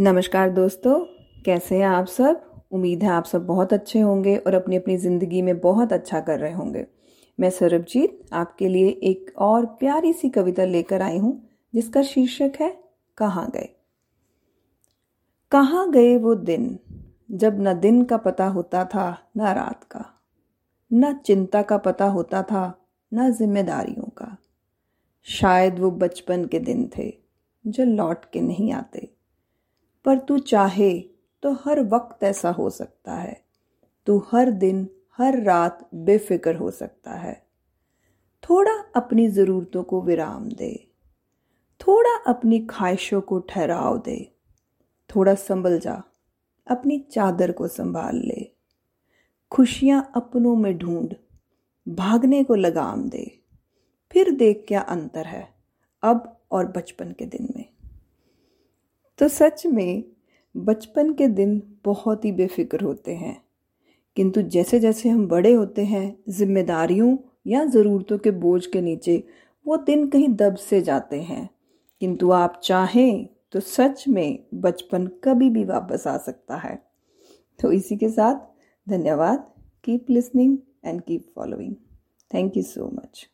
नमस्कार दोस्तों, कैसे हैं आप सब? उम्मीद है आप सब बहुत अच्छे होंगे और अपनी अपनी ज़िंदगी में बहुत अच्छा कर रहे होंगे। मैं सरबजीत, आपके लिए एक और प्यारी सी कविता लेकर आई हूँ, जिसका शीर्षक है, कहाँ गए? कहाँ गए वो दिन, जब न दिन का पता होता था, न रात का। न चिंता का पता होता था, न जिम्मेदारियों का। शायद वो बचपन के दिन थे, जो लौट के नहीं आते। पर तू चाहे तो हर वक्त ऐसा हो सकता है। तू हर दिन, हर रात बेफिक्र हो सकता है। थोड़ा अपनी ज़रूरतों को विराम दे। थोड़ा अपनी ख्वाहिशों को ठहराव दे। थोड़ा संभल जा। अपनी चादर को संभाल ले। खुशियाँ अपनों में ढूंढ। भागने को लगाम दे। फिर देख क्या अंतर है। अब और बचपन के दिन में। तो सच में बचपन के दिन बहुत ही बेफिक्र होते हैं। किंतु जैसे जैसे हम बड़े होते हैं, जिम्मेदारियों या ज़रूरतों के बोझ के नीचे, वो दिन कहीं दब से जाते हैं। किंतु आप चाहें तो सच में बचपन कभी भी वापस आ सकता है। तो इसी के साथ धन्यवाद। Keep listening and keep following thank you so much